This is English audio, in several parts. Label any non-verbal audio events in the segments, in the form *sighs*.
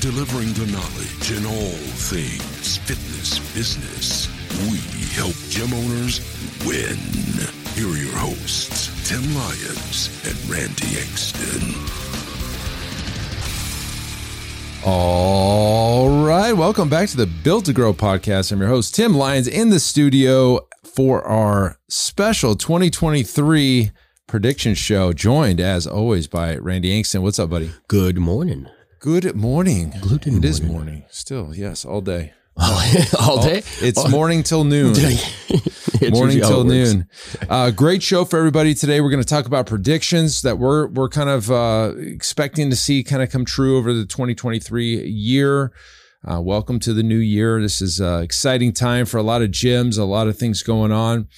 delivering the knowledge in all things fitness business. We help gym owners win. Here are your hosts, Tim Lyons and Randy Engston. All right. Welcome back to the Built to Grow podcast. I'm your host, Tim Lyons, in the studio for our special 2023 prediction show, joined as always by Randy Engston. What's up, buddy? Good morning. Good morning. Good It is morning. morning. Still, yes, all day. *laughs* All day? It's Oh, morning till noon. *laughs* *laughs* morning till noon. Uh, great show for everybody today. We're going to talk about predictions that we're we're kind of uh, expecting to see kind of come true over the 2023 year. Uh, welcome to the new year. This is an exciting time for a lot of gyms, a lot of things going on.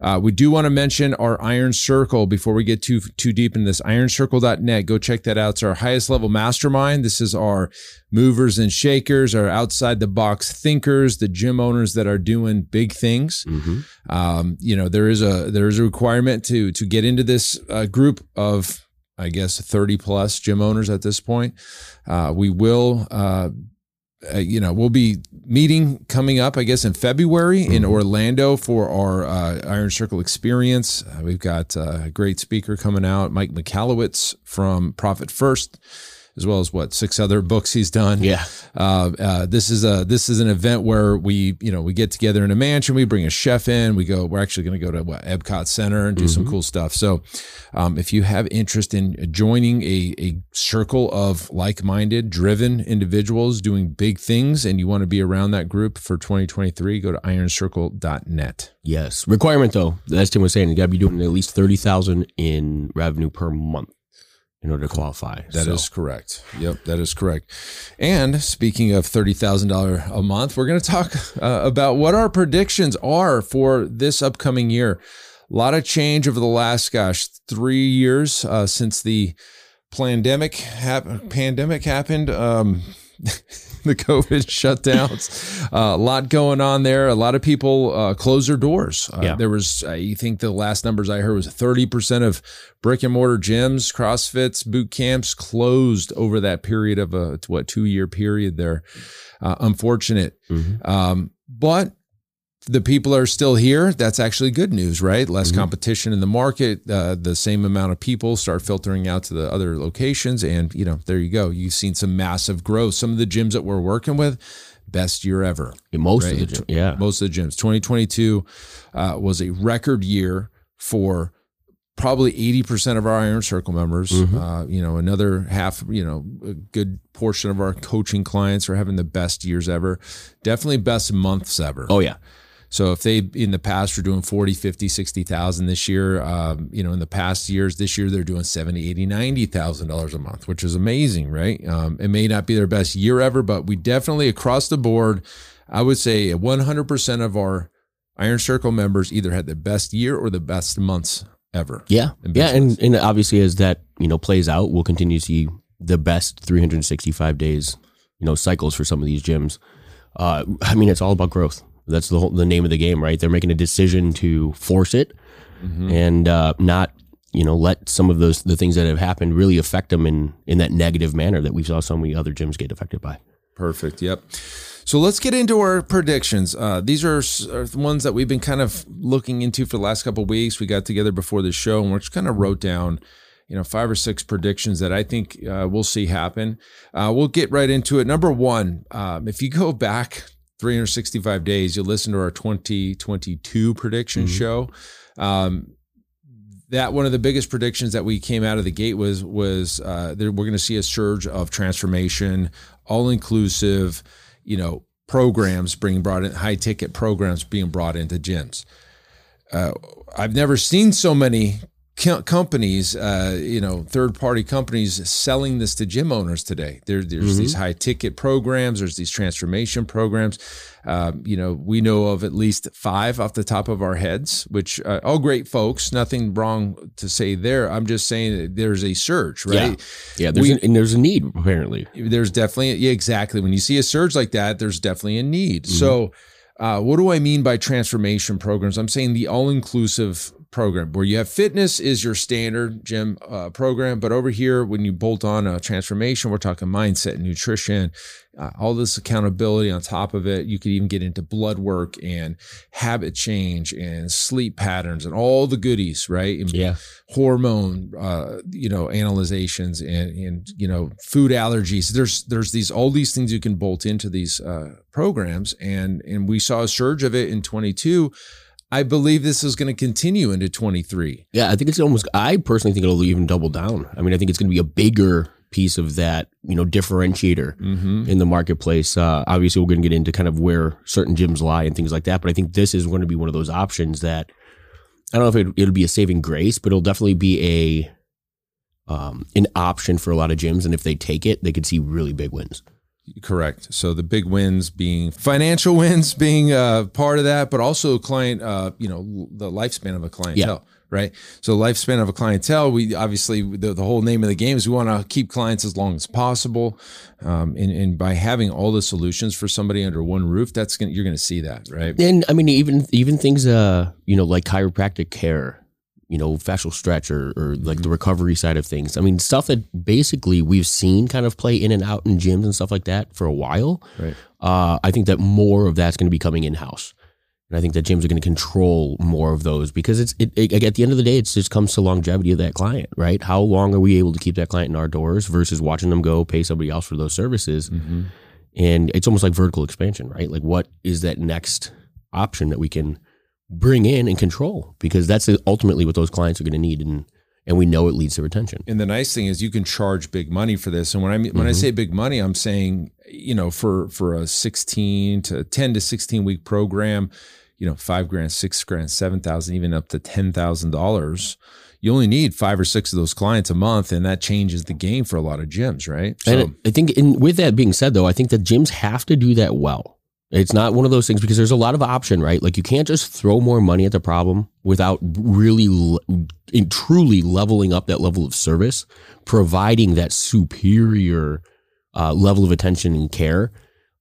Uh, we do want to mention our Iron Circle before we get too too deep in this. IronCircle.net. Go check that out. It's our highest level mastermind. This is our movers and shakers, our outside the box thinkers, the gym owners that are doing big things. Mhm. Um, you know, there is a there is a requirement to to get into this uh, group of I guess 30 plus gym owners at this point. Uh, we will uh, uh, you know, we'll be meeting coming up, I guess, in February in Orlando for our uh, Iron Circle experience. Uh, we've got uh, a great speaker coming out, Mike Michalowicz from Profit First, as well as what six other books he's done. Yeah. Uh, uh, this is a this is an event where we you know we get together in a mansion. We bring a chef in. We go. We're actually going to go to what Epcot Center and do some cool stuff. So, um, if you have interest in joining a a circle of like minded, driven individuals doing big things, and you want to be around that group for 2023, go to IronCircle.net. Yes. Requirement though, as Tim was saying, you got to be doing at least 30,000 in revenue per month in order to qualify. That is So, correct. Yep, that is correct. And speaking of thirty thousand dollar a month, we're going to talk uh, about what our predictions are for this upcoming year. A lot of change over the last, gosh, three years uh, since the pandemic hap- pandemic happened. Um, *laughs* *laughs* the COVID shutdowns, uh, a lot going on there. A lot of people uh, closed their doors. Uh, Yeah. There was, I think, the last numbers I heard was thirty percent of brick and mortar gyms, CrossFits, boot camps closed over that period of a what two year period there. Uh, unfortunate, Mhm. um, but the people are still here. That's actually good news, right? Less Mhm. competition in the market. Uh, the same amount of people start filtering out to the other locations, and you know, there you go. You've seen some massive growth. Some of the gyms that we're working with, best year ever. most Right. of the gym, yeah. Most of the gyms. 2022 uh, was a record year for probably 80% of our Iron Circle members. Mhm. Uh, you know, another half, you know, a good portion of our coaching clients are having the best years ever. Definitely best months ever. Oh yeah. So if they in the past were doing 40, 50, 60,000 this year, um, you know, in the past years, this year they're doing 70, 80, 90,000 dollars a month, which is amazing, right? Um, it may not be their best year ever, but we definitely across the board, I would say 100% of our Iron Circle members either had the best year or the best months ever. Yeah. Yeah. And, and obviously as that, you know, plays out, we'll continue to see the best 365 days, you know, cycles for some of these gyms. Uh, I mean, it's all about growth. That's the whole, the name of the game, right? They're making a decision to force it Mhm. and uh, not you know let some of those the things that have happened really affect them in in that negative manner that we saw so many other gyms get affected by. Perfect. Yep. So let's get into our predictions. Uh, these are, are the ones that we've been kind of looking into for the last couple of weeks. We got together before the show and we just kind of wrote down, you know, five or six predictions that I think uh, we'll see happen. Uh, we'll get right into it. Number one, um, if you go back 365 days, you'll listen to our 2022 prediction Mhm. show. Um, that one of the biggest predictions that we came out of the gate was was uh, that we're going to see a surge of transformation, all inclusive, you know, programs being brought in, high ticket programs being brought into gyms. Uh, I've never seen so many co- companies, uh, you know, third party companies selling this to gym owners today. There, there's these high ticket programs, there's these transformation programs. Um, you know, we know of at least five off the top of our heads, which uh, all great folks. Nothing wrong to say there. I'm just saying there's a surge, right? Yeah, there's We- a, and there's a need apparently. there's definitely yeah exactly when you see a surge like that there's definitely a need so uh, what do i mean by transformation programs i'm saying the all-inclusive program. Where you have fitness is your standard gym uh, program but over here when you bolt on a transformation we're talking mindset nutrition uh, all this accountability on top of it. You could even get into blood work and habit change and sleep patterns and all the goodies right? And Yeah. hormone uh you know analyzations and and you know food allergies. There's there's these all these things you can bolt into these uh programs. And and we saw a surge of it in 22 i believe this is going to continue into 23 Yeah, I think it's almost. I personally think it'll even double down. I mean, I think it's going to be a bigger piece of that, you know, differentiator mm-hmm. in the marketplace. Uh, obviously, we're going to get into kind of where certain gyms lie and things like that. But I think this is going to be one of those options that I don't know if it, it'll be a saving grace, but it'll definitely be a um, an option for a lot of gyms. And if they take it, they could see really big wins. Correct. So the big wins being financial *laughs* wins being uh part of that but also client uh you know the lifespan of a clientele right? So lifespan of a clientele we obviously the, the whole name of the game is we want to keep clients as long as possible um, and, and by having all the solutions for somebody under one roof that's gonna you're gonna see that right? And I mean, even even things, uh, you know, like chiropractic care, you know, fascial stretch or, or like the recovery side of things. I mean, stuff that basically we've seen kind of play in and out in gyms and stuff like that for a while. Right. Uh, I think that more of that's going to be coming in house. And I think that gyms are going to control more of those because it's it, it, at the end of the day, it just comes to longevity of that client, right? How long are we able to keep that client in our doors versus watching them go pay somebody else for those services? Mhm. and it's almost like vertical expansion, right? Like, what is that next option that we can bring in and control? Because that's ultimately what those clients are going to need, and and we know it leads to retention. And the nice thing is you can charge big money for this. And when I mean, when I Mhm. say big money, I'm saying, you know, for for a 16 to 10 to 16 week program, you know, five grand, six grand, seven thousand, even up to ten thousand dollars. You only need five or six of those clients a month, and that changes the game for a lot of gyms, right? and I think, in, with that being said, though, I think that gyms have to do that well. It's not one of those things because there's a lot of option, right? Like you can't just throw more money at the problem without really, truly leveling up that level of service, providing that superior uh, level of attention and care.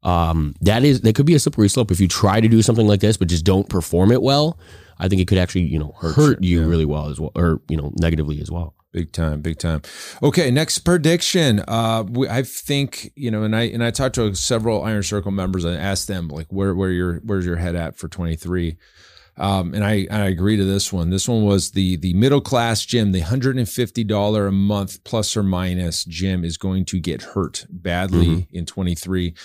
Um, that is that could be a slippery slope if you try to do something like this, but just don't perform it well. I think it could actually, you know, hurt, Hurt you, you yeah. really well as well, or you know, negatively as well. Big time, big time. Okay, next prediction. Uh, we, I think you know, and I and I talked to several Iron Circle members and asked them like, where where your where's your head at for twenty three. Um, and I, I agree to this one. This one was the the middle class gym, the hundred and fifty dollar a month plus or minus gym is going to get hurt badly in twenty three.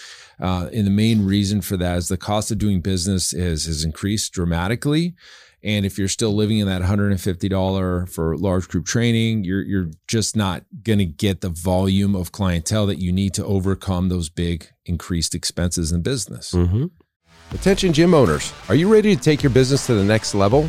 Uh, and the main reason for that is the cost of doing business is has increased dramatically. And if you're still living in that $150 for large group training, you're you're just not going to get the volume of clientele that you need to overcome those big increased expenses in business. Mm-hmm. Attention gym owners, are you ready to take your business to the next level?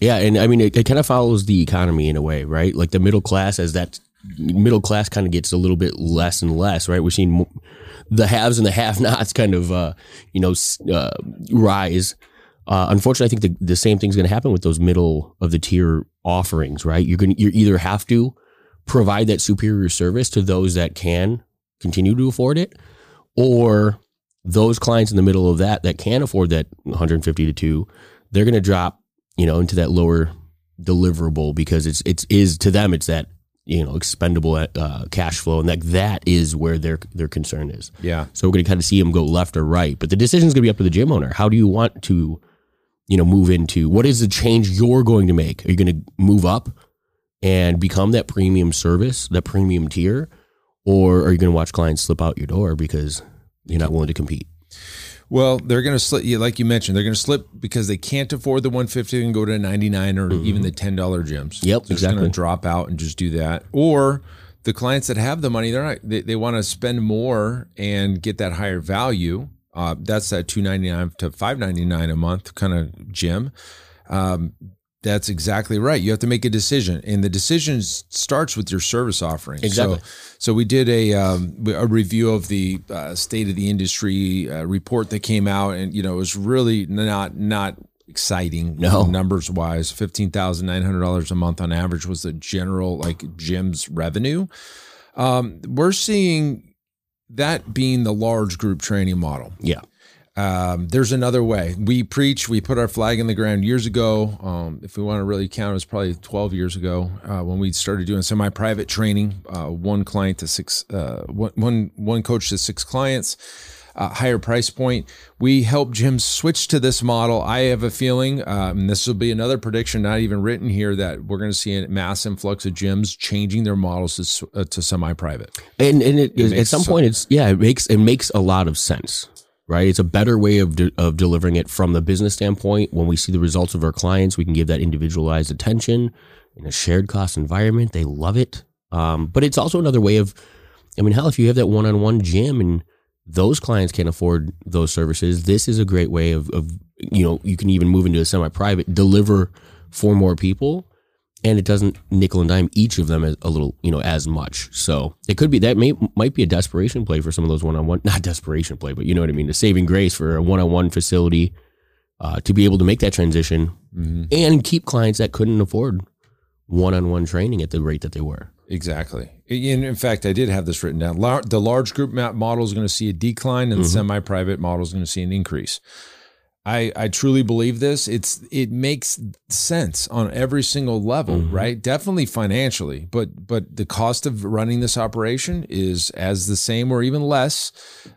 Yeah, and I mean, it, it kind of follows the economy in a way, right? Like the middle class, as that middle class kind of gets a little bit less and less, right? We're seeing the haves and the have-nots kind of, uh, you know, uh, rise. Uh, unfortunately, I think the, the same thing's going to happen with those middle of the tier offerings, right? You're going to you either have to provide that superior service to those that can continue to afford it, or those clients in the middle of that that can afford that 150 to two, they're going to drop you know, into that lower deliverable because it's it's is to them it's that you know expendable uh, cash flow and that that is where their their concern is. Yeah. So we're going to kind of see them go left or right, but the decision is going to be up to the gym owner. How do you want to, you know, move into what is the change you're going to make? Are you going to move up and become that premium service, that premium tier, or are you going to watch clients slip out your door because you're not willing to compete? Well, they're going to slip, like you mentioned, they're going to slip because they can't afford the 150 and go to 99 or even the $10 gyms. Yep, they're exactly. going to drop out and just do that. Or the clients that have the money, they're not, they, they want to spend more and get that higher value. Uh, that's that 299 to 599 a month kind of gym. Um, that's exactly right. You have to make a decision, and the decision starts with your service offering. Exactly. So, so we did a um, a review of the uh, state of the industry uh, report that came out, and you know it was really not not exciting No. numbers wise. Fifteen thousand nine hundred dollars a month on average was the general like gym's revenue. Um, we're seeing that being the large group training model. Yeah. Um, there's another way. We preach, we put our flag in the ground years ago. Um, if we want to really count, it was probably 12 years ago uh, when we started doing semi private training, uh, one client to six, uh, one, one, one coach to six clients. Uh, higher price point. We help gyms switch to this model. I have a feeling, um, and this will be another prediction, not even written here, that we're going to see a mass influx of gyms changing their models to, uh, to semi-private. And and it, at some so- point, it's yeah, it makes it makes a lot of sense, right? It's a better way of de- of delivering it from the business standpoint. When we see the results of our clients, we can give that individualized attention in a shared cost environment. They love it. Um, but it's also another way of, I mean, hell, if you have that one on one gym and those clients can't afford those services, this is a great way of, of you know, you can even move into a semi private, deliver for more people and it doesn't nickel and dime each of them as a little, you know, as much. So it could be that may might be a desperation play for some of those one on one, not desperation play, but you know what I mean, a saving grace for a one on one facility uh, to be able to make that transition and keep clients that couldn't afford one on one training at the rate that they were. Exactly. In, in fact, I did have this written down. Lar- the large group model is going to see a decline, and the semi-private model is going to see an increase. I, I truly believe this. It's it makes sense on every single level, right? Definitely financially, but but the cost of running this operation is as the same or even less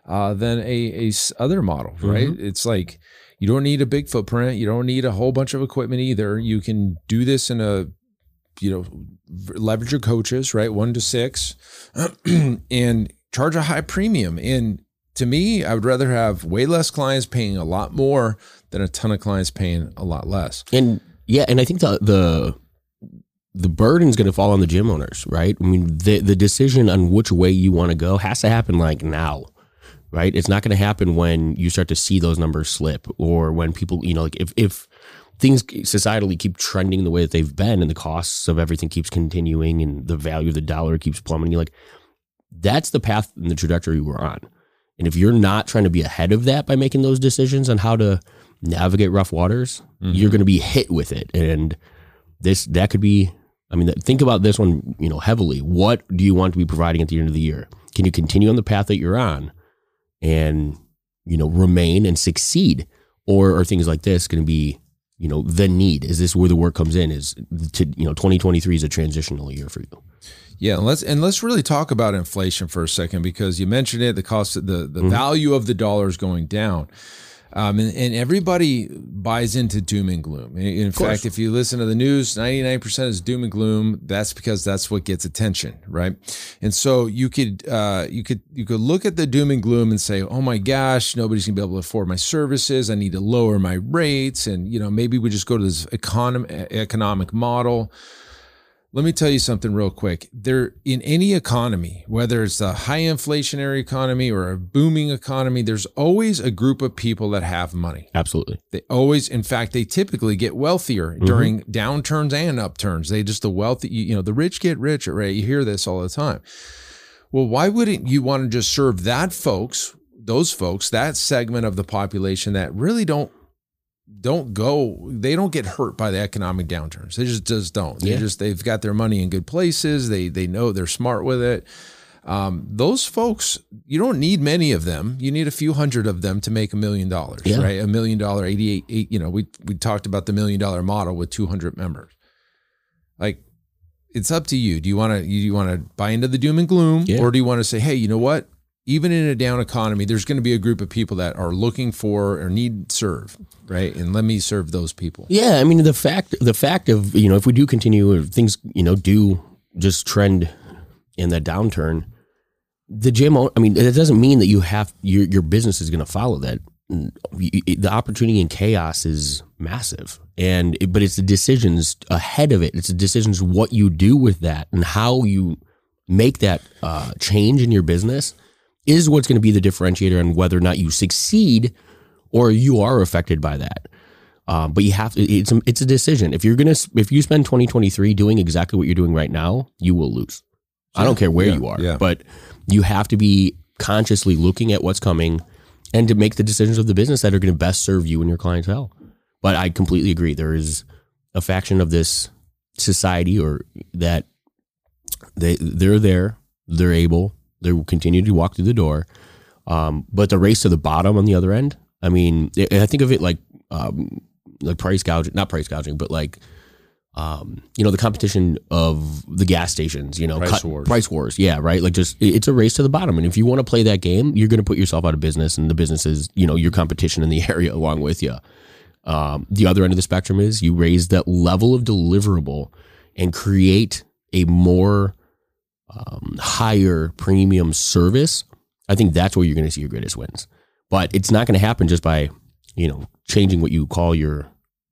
uh, than a, a s- other model, right? It's like you don't need a big footprint, you don't need a whole bunch of equipment either. You can do this in a you know leverage your coaches right one to six *clears throat* and charge a high premium and to me i would rather have way less clients paying a lot more than a ton of clients paying a lot less And yeah, and I think the the the burden's going to fall on the gym owners, right? I mean, the the decision on which way you want to go has to happen like now, right? It's not going to happen when you start to see those numbers slip or when people, you know, like if if things societally keep trending the way that they've been and the costs of everything keeps continuing and the value of the dollar keeps plummeting, like that's the path and the trajectory we're on. And if you're not trying to be ahead of that by making those decisions on how to navigate rough waters, mm-hmm. you're going to be hit with it. And this that could be. I mean, think about this one, you know, heavily. What do you want to be providing at the end of the year? Can you continue on the path that you're on, and you know, remain and succeed, or are things like this going to be, you know, the need? Is this where the work comes in? Is to you know, 2023 is a transitional year for you. Yeah and let's and let's really talk about inflation for a second because you mentioned it the cost of the the value of the dollar is going down um, and, and everybody buys into doom and gloom. In, fact, if you listen to the news, 99% is doom and gloom. That's because that's what gets attention, right? And so you could, uh, you could, you could look at the doom and gloom and say, oh my gosh, nobody's gonna be able to afford my services. I need to lower my rates. And, you know, maybe we just go to this economic, economic model. Let me tell you something real quick. There in any economy, whether it's a high inflationary economy or a booming economy, there's always a group of people that have money. Absolutely. They always, in fact, they typically get wealthier mm-hmm. during downturns and upturns. They just the wealthy, you know, the rich get richer, right? You hear this all the time. Well, why wouldn't you want to just serve that folks, those folks, that segment of the population that really don't don't go they don't get hurt by the economic downturns. They just just don't. They just they've got their money in good places. They they know they're smart with it. Um, those folks you don't need many of them. You need a few hundred of them to make a million dollars Yeah. right? A million dollar 88 eight, you know we we talked about the million dollar model with 200 members. Like it's up to you. Do you want to you want to buy into the doom and gloom Yeah. or do you want to say hey you know what even in a down economy, there's going to be a group of people that are looking for or need serve, right? And let me serve those people. Yeah, I mean the fact the fact of you know if we do continue or things you know do just trend in that downturn, the gym. I mean, it doesn't mean that you have your your business is going to follow that. The opportunity in chaos is massive, and but it's the decisions ahead of it. It's the decisions what you do with that and how you make that uh, change in your business is what's going to be the differentiator on whether or not you succeed or you are affected by that. Um, but you have to, it's a, it's a decision. If you're gonna if you spend 2023 doing exactly what you're doing right now, you will lose. I don't care where Yeah, you are, yeah. but you have to be consciously looking at what's coming and to make the decisions of the business that are going to best serve you and your clientele. But I completely agree. There is a faction of this society or that they they're there, they're able, they will continue to walk through the door. Um, but the race to the bottom on the other end, I mean, I think of it like um, like price gouging, not price gouging, but like um, you know, the competition of the gas stations, you know, Price wars. price wars. Yeah, right. Like just it's a race to the bottom, and if you want to play that game, you're going to put yourself out of business, and the business is you know your competition in the *laughs* area along with you. Um, the other end of the spectrum is you raise that level of deliverable and create a more um, higher premium service. I think that's where you're going to see your greatest wins. But it's not going to happen just by you know changing what you call your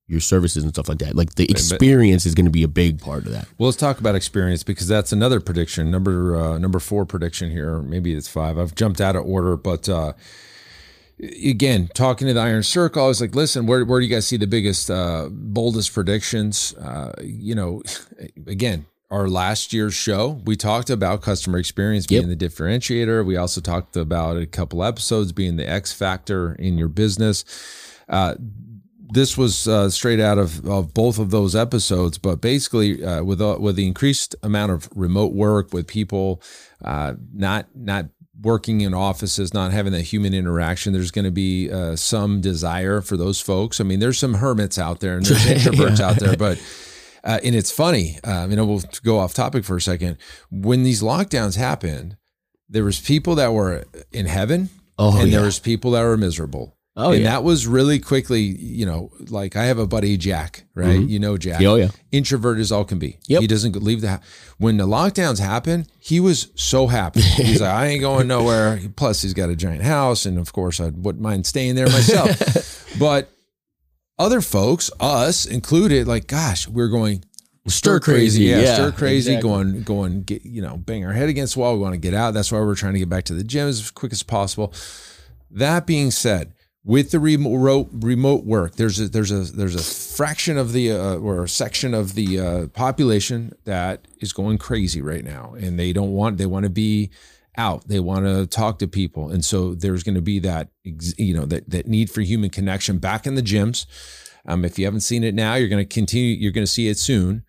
your services and stuff like that. Like the experience is going to be a big part of that. Well, let's talk about experience because that's another prediction. Number uh, number four prediction here. Maybe it's five. I've jumped out of order, but uh, again, talking to the Iron Circle, I was like, listen, where where do you guys see the biggest, uh, boldest predictions? Uh, you know, *laughs* again. Our last year's show, we talked about customer experience being the differentiator. We also talked about a couple episodes being the X factor in your business. Uh, this was uh, straight out of, of both of those episodes, but basically uh, with uh, with the increased amount of remote work, with people uh, not not working in offices, not having that human interaction, there's going to be uh, some desire for those folks. I mean, there's some hermits out there and there's *laughs* introverts out there, but. *laughs* Uh, and it's funny, uh, you know, we'll go off topic for a second. When these lockdowns happened, there was people that were in heaven, Oh, and there was people that were miserable. Oh, and yeah. that was really quickly, you know, like I have a buddy Jack, right? You know Jack. Oh, yeah. Introvert as all can be. Yep. He doesn't leave the house. When the lockdowns happened, he was so happy. He's like, I ain't going nowhere. Plus, he's got a giant house, and of course, I wouldn't mind staying there myself. *laughs* but other folks, us included, like, gosh, we're going Stir crazy, yeah, yeah, stir crazy, exactly. going, going, get you know, bang our head against the wall. We want to get out. That's why we're trying to get back to the gym as quick as possible. That being said, with the remote remote work, there's a there's a there's a fraction of the uh, or a section of the uh, population that is going crazy right now, and they don't want they want to be out. They want to talk to people, and so there's going to be that you know that that need for human connection back in the gyms. Um, if you haven't seen it now, you're going to continue. You're going to see it soon.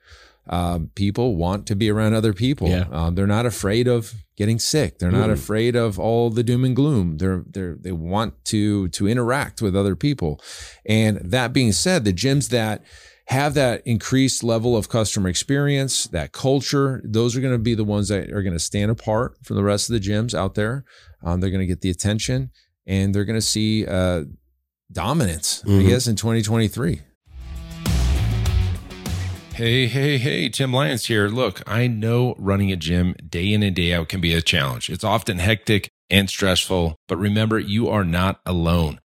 Um, people want to be around other people. Yeah. Um, they're not afraid of getting sick. They're not Mm. afraid of all the doom and gloom. They're they're they want to to interact with other people. And that being said, the gyms that have that increased level of customer experience, that culture, those are going to be the ones that are going to stand apart from the rest of the gyms out there. Um, they're going to get the attention, and they're going to see uh, dominance. I Mhm. guess in 2023. Hey, hey, hey, Tim Lyons here. Look, I know running a gym day in and day out can be a challenge. It's often hectic and stressful, but remember, you are not alone.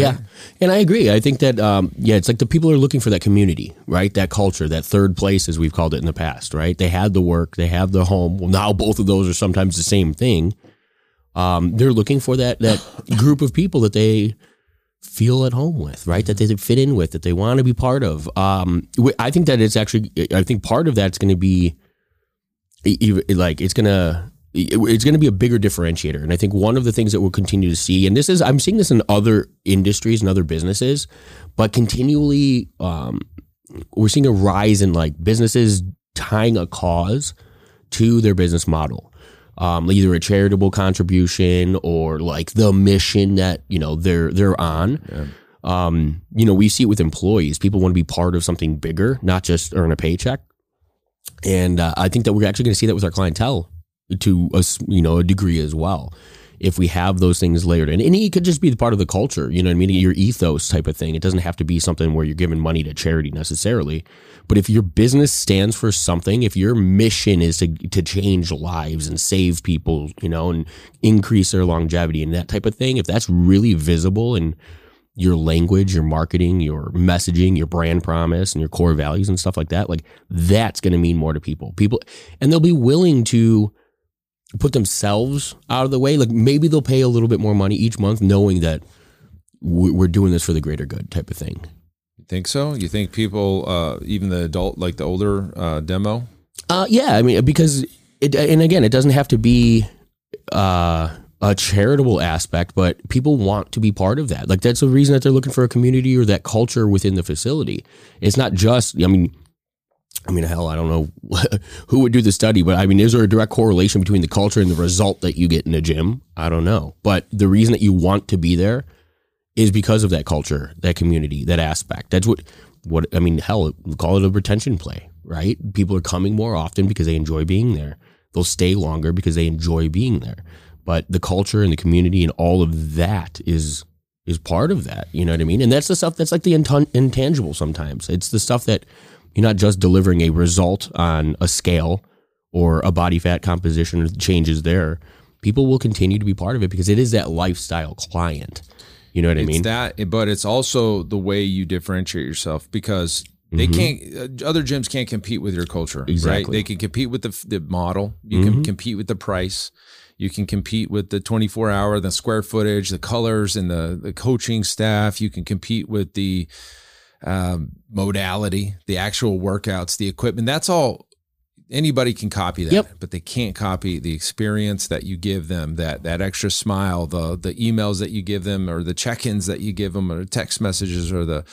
Yeah, and I agree. I think that um, yeah, it's like the people are looking for that community, right? That culture, that third place, as we've called it in the past, right? They had the work, they have the home. Well, now both of those are sometimes the same thing. Um, they're looking for that that *sighs* group of people that they feel at home with, right? That they fit in with, that they want to be part of. Um, I think that it's actually, I think part of that's going to be like it's going to it's going to be a bigger differentiator. And I think one of the things that we'll continue to see, and this is, I'm seeing this in other industries and other businesses, but continually, um, we're seeing a rise in like businesses tying a cause to their business model. Um, either a charitable contribution or like the mission that you know they're they're on. Um, you know, we see it with employees. People want to be part of something bigger, not just earn a paycheck. And uh, I think that we're actually going to see that with our clientele to a you know a degree as well. If we have those things layered in, and it could just be part of the culture, you know what I mean, your ethos type of thing. It doesn't have to be something where you're giving money to charity necessarily, but if your business stands for something, if your mission is to to change lives and save people, you know, and increase their longevity and that type of thing, if that's really visible in your language, your marketing, your messaging, your brand promise, and your core values and stuff like that, like that's going to mean more to people. People, and they'll be willing to put themselves out of the way. Like maybe they'll pay a little bit more money each month, knowing that we- we're doing this for the greater good, type of thing. You think so? You think people, uh, even the adult, like the older uh, demo? Uh, yeah, I mean, because it, and again, it doesn't have to be uh, a charitable aspect, but people want to be part of that. Like that's the reason that they're looking for a community or that culture within the facility. It's not just, I mean, I mean, hell, I don't know *laughs* who would do the study, but I mean, is there a direct correlation between the culture and the result that you get in a gym? I don't know. But the reason that you want to be there is because of that culture, that community, that aspect. That's what, what I mean, hell, call it a retention play, right? People are coming more often because they enjoy being there. They'll stay longer because they enjoy being there. But the culture and the community and all of that is is part of that. You know what I mean? And that's the stuff that's like the intan- intangible sometimes. It's the stuff that you're not just delivering a result on a scale or a body fat composition changes there. People will continue to be part of it because it is that lifestyle client. You know what I mean? that, but it's also the way you differentiate yourself because they can't. Uh, other gyms can't compete with your culture, right? Mm-hmm. Exactly. Mm-hmm. They can compete with the the model. You can compete with the price. You can compete with the 24 hour, the square footage, the colors, and the the coaching staff. You can compete with the um, modality, the actual workouts, the equipment. That's all. Anybody can copy that, Yep. but they can't copy the experience that you give them. That that extra smile, the the emails that you give them, or the check-ins that you give them, or text messages, or the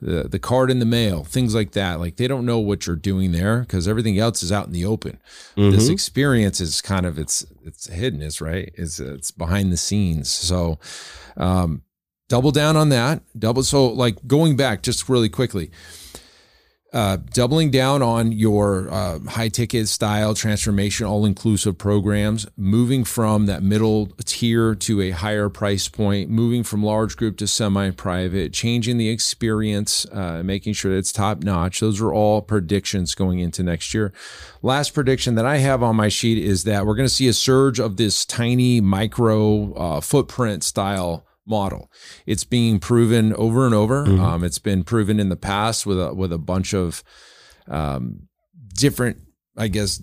the, the card in the mail, things like that. Like they don't know what you're doing there because everything else is out in the open. This experience is kind of it's it's hidden, is right. It's it's behind the scenes. So um, double down on that. Double so like going back just really quickly. Uh, doubling down on your uh, high ticket style transformation, all inclusive programs, moving from that middle tier to a higher price point, moving from large group to semi private, changing the experience, uh, making sure that it's top notch. Those are all predictions going into next year. Last prediction that I have on my sheet is that we're going to see a surge of this tiny micro uh, footprint style model. It's being proven over and over. Um, it's been proven in the past with a with a bunch of um, different, I guess,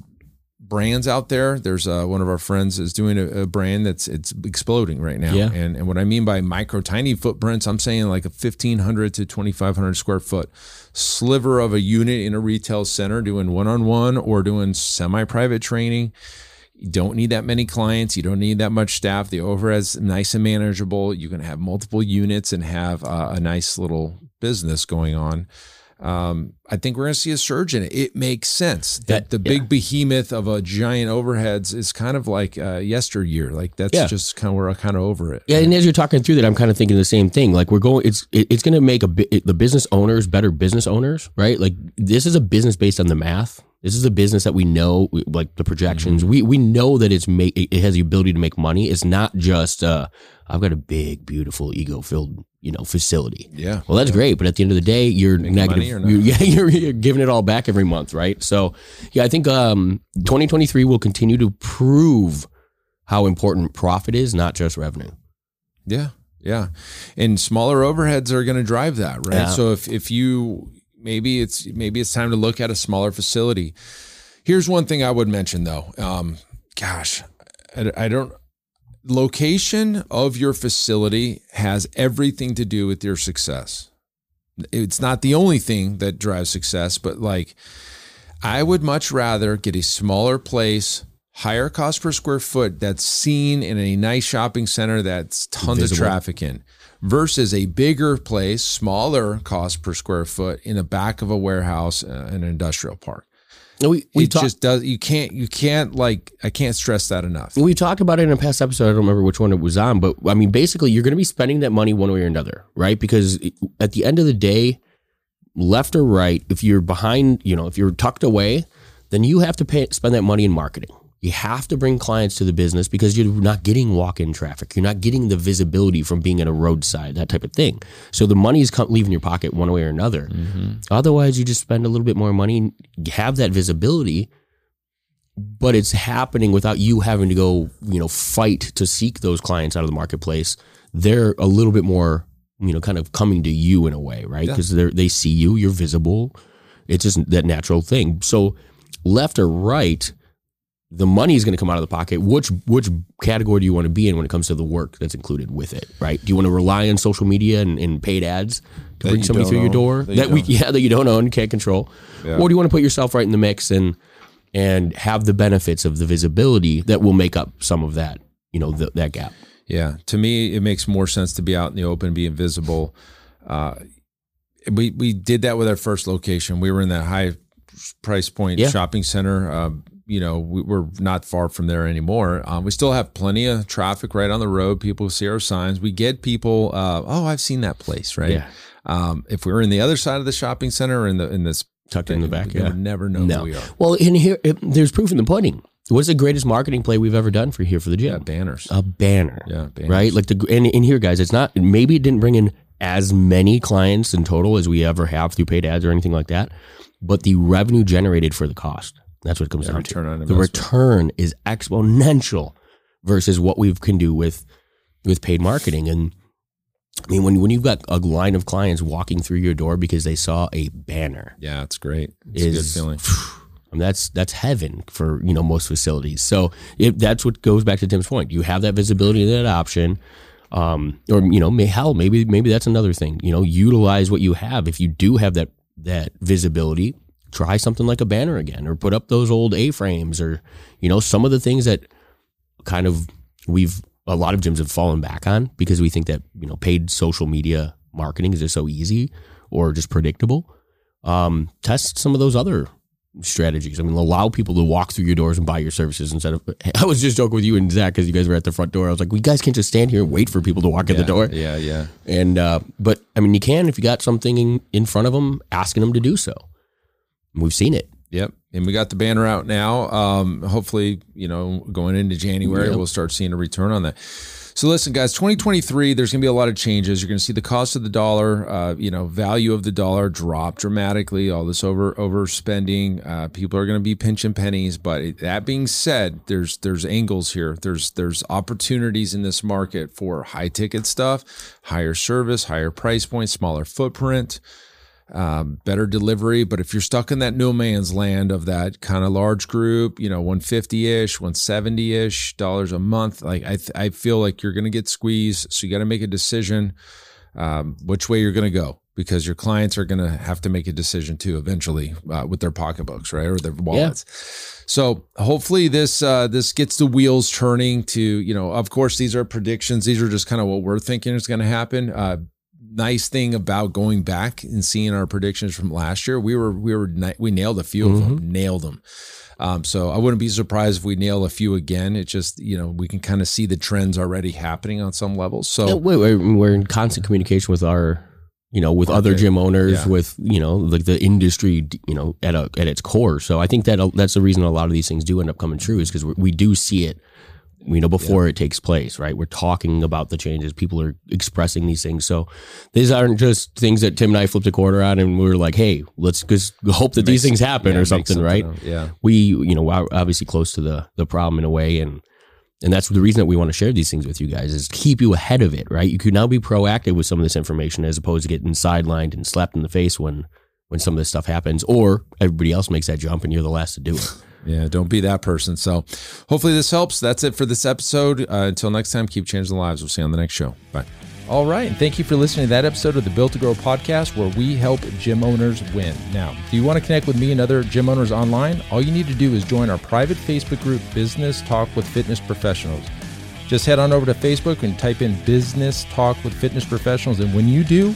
brands out there. There's uh, one of our friends is doing a, a brand that's it's exploding right now. Yeah. And and what I mean by micro tiny footprints, I'm saying like a 1500 to 2500 square foot sliver of a unit in a retail center doing one on one or doing semi private training. You don't need that many clients. You don't need that much staff. The overhead's nice and manageable. You can have multiple units and have uh, a nice little business going on. Um, I think we're going to see a surge in it. It makes sense that Yeah, the big behemoth of a giant overheads is kind of like uh, yesteryear. Like that's Yeah. just kind of we're kind of over it. Yeah, and as you're talking through that, I'm kind of thinking the same thing. Like we're going, it's it's going to make a bi- the business owners better business owners, right? Like this is a business based on the math. This is a business that we know, like the projections. We we know that it's make it has the ability to make money. It's not just uh, I've got a big, beautiful, ego filled, you know, facility. Yeah. Well, that's great, but at the end of the day, you're Making negative. money or not? you- yeah, *laughs* you're, you're giving it all back every month, right? So, yeah, I think um, 2023 will continue to prove how important profit is, not just revenue. Yeah, yeah, and smaller overheads are going to drive that, right? Yeah. So if if you maybe it's maybe it's time to look at a smaller facility. Here's one thing I would mention though. Um, gosh, I, I don't. Location of your facility has everything to do with your success. It's not the only thing that drives success, but like I would much rather get a smaller place higher cost per square foot that's seen in a nice shopping center that's tons Visible. of traffic in versus a bigger place, smaller cost per square foot in the back of a warehouse, uh, an industrial park. We we it talked just does. You can't. You can't like. I can't stress that enough. we talked about it in a past episode. I don't remember which one it was on, but I mean, basically, you're going to be spending that money one way or another, right? Because at the end of the day, left or right, if you're behind, you know, if you're tucked away, then you have to pay spend that money in marketing. You have to bring clients to the business because you're not getting walk-in traffic. You're not getting the visibility from being at a roadside, that type of thing. So the money is leaving your pocket one way or another. Mm-hmm. Otherwise, you just spend a little bit more money, and have that visibility, but it's happening without you having to go, you know, fight to seek those clients out of the marketplace. They're a little bit more, you know, kind of coming to you in a way, right? Yeah. Because they they see you, you're visible. It's just that natural thing. So, left or right, the money is going to come out of the pocket. Which which category do you want to be in when it comes to the work that's included with it, right? Do you want to rely on social media and, and paid ads to That bring somebody through your door that you we *laughs* yeah that you don't own, can't control, Yeah. or do you want to put yourself right in the mix and and have the benefits of the visibility that will make up some of that, you know, th- that gap. Yeah, to me, it makes more sense to be out in the open, be invisible. Uh, we we did that with our first location. We were in that high price point Yeah. shopping center. Uh, you know, we, we're not far from there anymore. Um, we still have plenty of traffic right on the road. People see our signs. We get people. Uh, oh, I've seen that place, right? Yeah. Um, if we were in the other side of the shopping center, or in the in this Tucked in the back, yeah. would never know No. who we are. Well, in here, it, there's proof in the pudding. What's the greatest marketing play we've ever done for here for the Yeah, gym? banners. A banner. Yeah, banners. Right? Like the and in here, guys, it's not maybe it didn't bring in as many clients in total as we ever have through paid ads or anything like that, but the revenue generated for the cost. That's what it comes down to. the return is exponential versus what we can do with with paid marketing. And I mean, when when you've got a line of clients walking through your door because they saw a banner, Yeah, it's great. It's is a good feeling. I mean, that's that's heaven for you know most facilities. So it, that's what goes back to Tim's point. You have that visibility and that option, um, or you know, may, hell, maybe maybe that's another thing. You know, utilize what you have. If you do have that that visibility, try something like a banner again, or put up those old A frames, or you know, some of the things that kind of we've a lot of gyms have fallen back on because we think that you know paid social media marketing is just so easy or just predictable. Um, test some of those other strategies. I mean, allow people to walk through your doors and buy your services instead of. *laughs* I was just joking with you and Zach because you guys were at the front door. I was like, "We guys can't just stand here and wait for people to walk in the door." Yeah, yeah. And uh, but I mean, you can if you got something in, in front of them, asking them to do so. We've seen it. Yep. And we got the banner out now. Um, hopefully, you know, going into January, Yep. we'll start seeing a return on that. So listen, guys, 2023, there's going to be a lot of changes. You're going to see the cost of the dollar, uh, you know, value of the dollar drop dramatically. All this over overspending, uh, people are going to be pinching pennies. But it- that being said, there's there's angles here. There's there's opportunities in this market for high ticket stuff, higher service, higher price point, smaller footprint um, better delivery. But if you're stuck in that no man's land of that kind of large group, you know, 150 ish, 170 ish dollars a month, like I, th- I feel like you're going to get squeezed. So you got to make a decision um, which way you're going to go because your clients are going to have to make a decision too eventually uh, with their pocketbooks, right, or their wallets. So hopefully this uh, this gets the wheels turning. To you know, of course, these are predictions. These are just kind of what we're thinking is going to happen. Uh, nice thing about going back and seeing our predictions from last year, we were we were we nailed a few of them, nailed them. Um, so I wouldn't be surprised if we nail a few again. It just you know we can kind of see the trends already happening on some levels. So Yeah, we- we're, we're in constant communication with our, you know, with other gym owners, Yeah. with you know, like the industry, you know, at a, at its core. So I think that that's the reason a lot of these things do end up coming true is because we do see it, you know, before it takes place. Right? We're talking about the changes. People are expressing these things. So these aren't just things that Tim and I flipped a quarter on and we were like, hey, let's just hope that these things happen yeah, or make something, right? out. Yeah. we you know are obviously close to the the problem in a way and and that's the reason that we want to share these things with you guys is keep you ahead of it right you can now be proactive with some of this information as opposed to getting sidelined and slapped in the face when when some of this stuff happens or everybody else makes that jump and you're the last to do it *laughs* Yeah, don't be that person. So hopefully this helps. That's it for this episode. Uh, until next time, keep changing lives. We'll see you on the next show. Bye. All right. And thank you for listening to that episode of the Built to Grow podcast where we help gym owners win. Now, do you want to connect with me and other gym owners online? All you need to do is join our private Facebook group, Business Talk with Fitness Professionals. Just head on over to Facebook and type in Business Talk with Fitness Professionals. And when you do,